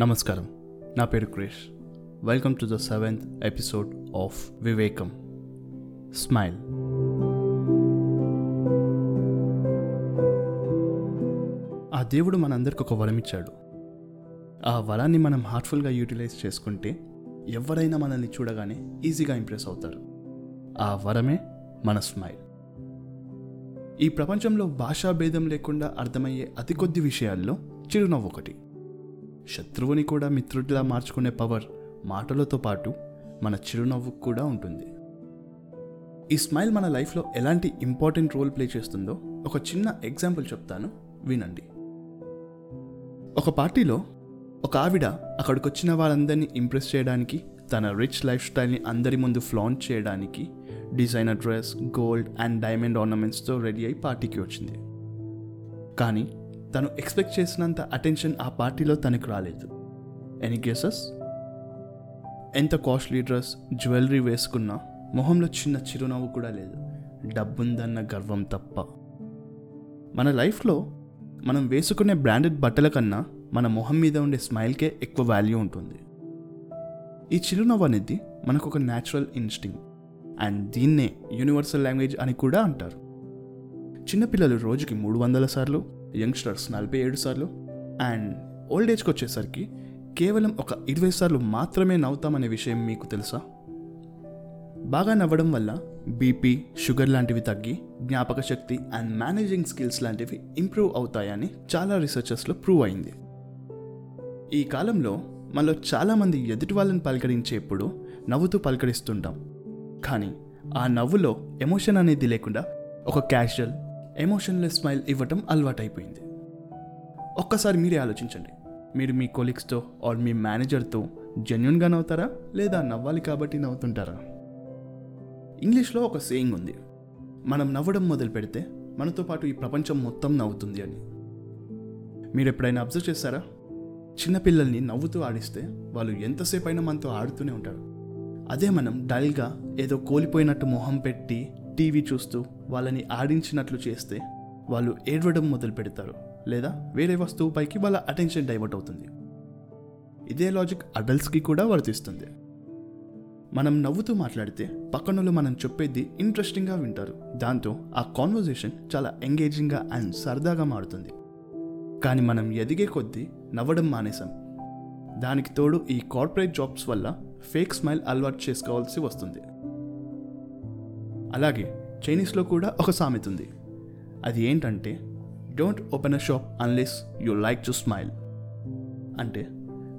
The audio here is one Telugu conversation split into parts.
నమస్కారం. నా పేరు క్రేష్. Welcome to the seventh episode of Vivekam smile ఆ దేవుడు మనందరికి ఒక వరం ఇచ్చాడు. ఆ వరాన్ని మనం హార్ట్ఫుల్గా యూటిలైజ్ చేసుకుంటే ఎవరైనా మనల్ని చూడగానే ఈజీగా ఇంప్రెస్ అవుతారు. ఆ వరమే మన స్మైల్ ఈ ప్రపంచంలో భాషా భేదం లేకుండా అర్థమయ్యే అతి కొద్ది విషయాల్లో చిరునవ్వు ఒకటి. శత్రువుని కూడా మిత్రుడిలా మార్చుకునే పవర్ మాటలతో పాటు మన చిరునవ్వుకు కూడా ఉంటుంది. ఈ స్మైల్ మన లైఫ్లో ఎలాంటి ఇంపార్టెంట్ రోల్ ప్లే చేస్తుందో ఒక చిన్న ఎగ్జాంపుల్ చెప్తాను వినండి. ఒక పార్టీలో ఒక ఆవిడ అక్కడికి వచ్చిన వాళ్ళందరినీ ఇంప్రెస్ చేయడానికి తన రిచ్ లైఫ్ స్టైల్ని అందరి ముందు ఫ్లాంట్ చేయడానికి designer dress gold and diamond ఆర్నమెంట్స్తో ready అయి పార్టీకి వచ్చింది. కానీ తను ఎక్స్పెక్ట్ చేసినంత అటెన్షన్ ఆ పార్టీలో తనకు రాలేదు. ఎనీ గెసెస్ ఎంత కాస్ట్లీ డ్రెస్ జ్యువెలరీ వేసుకున్నా మొహంలో చిన్న చిరునవ్వు కూడా లేదు. డబ్బుందన్న గర్వం తప్ప. మన లైఫ్లో మనం వేసుకునే బ్రాండెడ్ బట్టల కన్నా మన మొహం మీద ఉండే స్మైల్కే ఎక్కువ వాల్యూ ఉంటుంది. ఈ చిరునవ్వు అనేది మనకు ఒక న్యాచురల్ ఇన్స్టింగ్ అండ్ దీన్నే యూనివర్సల్ లాంగ్వేజ్ అని కూడా అంటారు. చిన్నపిల్లలు రోజుకి మూడు వందల సార్లు యంగ్స్టర్స్ నలభై ఏడు సార్లు అండ్ ఓల్డ్ ఏజ్కి వచ్చేసరికి కేవలం ఒక ఇరవై సార్లు మాత్రమే నవ్వుతామనే విషయం మీకు తెలుసా? బాగా నవ్వడం వల్ల బీపీ షుగర్ లాంటివి తగ్గి జ్ఞాపక శక్తి అండ్ మేనేజింగ్ స్కిల్స్ లాంటివి ఇంప్రూవ్ అవుతాయని చాలా రీసెర్చర్స్లో ప్రూవ్ అయింది. ఈ కాలంలో మనలో చాలామంది ఎదుటి వాళ్ళని పలకరించేప్పుడు నవ్వుతూ పలకరిస్తుంటాం. కానీ ఆ నవ్వులో ఎమోషన్ అనేది లేకుండా ఒక క్యాజువల్ ఎమోషన్లెస్ స్మైల్ ఇవ్వటం అలవాటైపోయింది. ఒక్కసారి మీరే ఆలోచించండి. మీరు మీ కొలీగ్స్తో ఆర్ మీ మేనేజర్తో జెన్యున్గా నవ్వుతారా? లేదా నవ్వాలి కాబట్టి నవ్వుతుంటారా? ఇంగ్లీష్లో ఒక సేయింగ్ ఉంది. మనం నవ్వడం మొదలు పెడితే మనతో పాటు ఈ ప్రపంచం మొత్తం నవ్వుతుంది అని. మీరు ఎప్పుడైనా అబ్జర్వ్ చేస్తారా? చిన్నపిల్లల్ని నవ్వుతూ ఆడిస్తే వాళ్ళు ఎంతసేపు అయినా మనతో ఆడుతూనే ఉంటారు. అదే మనం డల్గా ఏదో కోల్పోయినట్టు మొహం పెట్టి టీవీ చూస్తూ వాళ్ళని ఆడించినట్లు చేస్తే వాళ్ళు ఏడవడం మొదలు పెడతారు లేదా వేరే వస్తువు పైకి వాళ్ళ అటెన్షన్ డైవర్ట్ అవుతుంది. ఇదే లాజిక్ అడల్ట్స్కి కూడా వర్తిస్తుంది. మనం నవ్వుతూ మాట్లాడితే పక్కనలో మనం చెప్పేది ఇంట్రెస్టింగ్గా వింటారు. దాంతో ఆ కాన్వర్జేషన్ చాలా ఎంగేజింగ్గా అండ్ సరదాగా మారుతుంది. కానీ మనం ఎదిగే కొద్దీ నవ్వడం మానేసాం దానికి తోడు ఈ కార్పొరేట్ జాబ్స్ వల్ల ఫేక్ స్మైల్ అలవాటు చేసుకోవాల్సి వస్తుంది. అలాగే చైనీస్లో కూడా ఒక సామెత ఉంది. అది ఏంటంటే don't open a shop unless you like to smile అంటే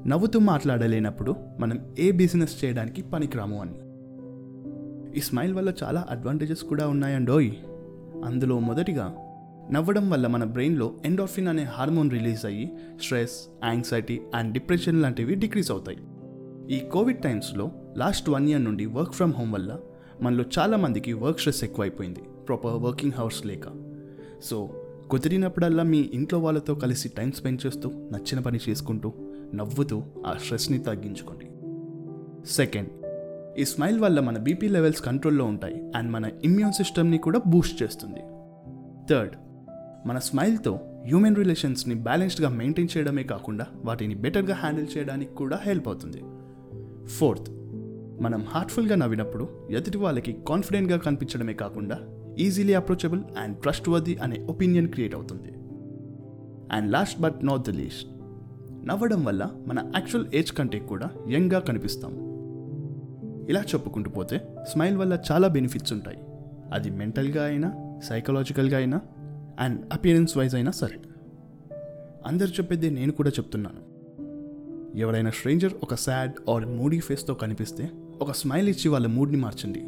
నవ్వుతూ మాట్లాడలేనప్పుడు మనం ఏ బిజినెస్ చేయడానికి పనికిరాము అని. ఈ స్మైల్ వల్ల చాలా అడ్వాంటేజెస్ కూడా ఉన్నాయండోయ్. అందులో మొదటిగా నవ్వడం వల్ల మన బ్రెయిన్లో ఎండోర్ఫిన్ అనే హార్మోన్ రిలీజ్ అయ్యి స్ట్రెస్ యాంగ్జైటీ అండ్ డిప్రెషన్ లాంటివి డిక్రీజ్ అవుతాయి. ఈ కోవిడ్ టైమ్స్లో లాస్ట్ వన్ ఇయర్ నుండి వర్క్ ఫ్రమ్ హోమ్ వల్ల మనలో చాలామందికి వర్క్ స్ట్రెస్ ఎక్కువైపోయింది. ప్రాపర్ వర్కింగ్ హవర్స్ లేక. సో కుదిరినప్పుడల్లా మీ ఇంట్లో వాళ్ళతో కలిసి టైం స్పెండ్ చేస్తూ నచ్చిన పని చేసుకుంటూ నవ్వుతూ ఆ స్ట్రెస్ని తగ్గించుకోండి. సెకండ్ ఈ స్మైల్ వల్ల మన బీపీ లెవెల్స్ కంట్రోల్లో ఉంటాయి అండ్ మన ఇమ్యూన్ సిస్టమ్ని కూడా బూస్ట్ చేస్తుంది. థర్డ్ మన స్మైల్తో హ్యూమన్ రిలేషన్స్ని బ్యాలెన్స్డ్గా మెయింటైన్ చేయడమే కాకుండా వాటిని బెటర్గా హ్యాండిల్ చేయడానికి కూడా హెల్ప్ అవుతుంది. ఫోర్త్ మనం హార్ట్ఫుల్గా నవ్వినప్పుడు ఎదుటి వాళ్ళకి కాన్ఫిడెంట్గా కనిపించడమే కాకుండా easily approachable and trustworthy అనే ఒపీనియన్ క్రియేట్ అవుతుంది. And last but not the least నవ్వడం వల్ల మన యాక్చువల్ ఏజ్ కంటే కూడా యంగ్గా కనిపిస్తాం. ఇలా చెప్పుకుంటూ పోతే స్మైల్ వల్ల చాలా బెనిఫిట్స్ ఉంటాయి. అది మెంటల్గా అయినా సైకలాజికల్గా అయినా అండ్ అపియరెన్స్ వైజ్ అయినా సరే. అందరు చెప్పేది నేను కూడా చెప్తున్నాను. ఎవరైనా స్ట్రేంజర్ ఒక సాడ్ ఆర్ మూడీ ఫేస్తో కనిపిస్తే ఒక స్మైల్ ఇచ్చి వాళ్ళ మూడ్ని మార్చండి.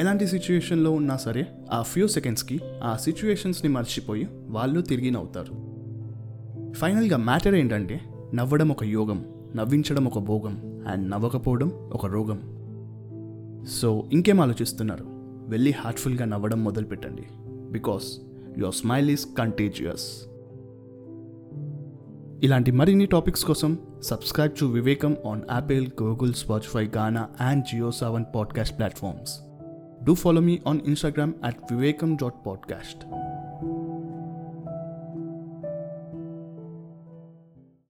ఎలాంటి సిచ్యువేషన్లో ఉన్నా సరే ఆ ఫ్యూ సెకండ్స్కి ఆ సిచ్యువేషన్స్ని మర్చిపోయి వాళ్ళు తిరిగి నవ్వుతారు. ఫైనల్గా మ్యాటర్ ఏంటంటే నవ్వడం ఒక యోగం నవ్వించడం ఒక భోగం అండ్ నవ్వకపోవడం ఒక రోగం. సో ఇంకేం ఆలోచిస్తున్నారు? వెళ్ళి హార్ట్ఫుల్గా నవ్వడం మొదలుపెట్టండి. Because your smile is contagious ఇలాంటి మరిన్ని టాపిక్స్ కోసం subscribe to Vivekam on Apple Google Spotify Gaana and Jio Saavn podcast platforms. Do follow me on Instagram at Vivekam dot podcast.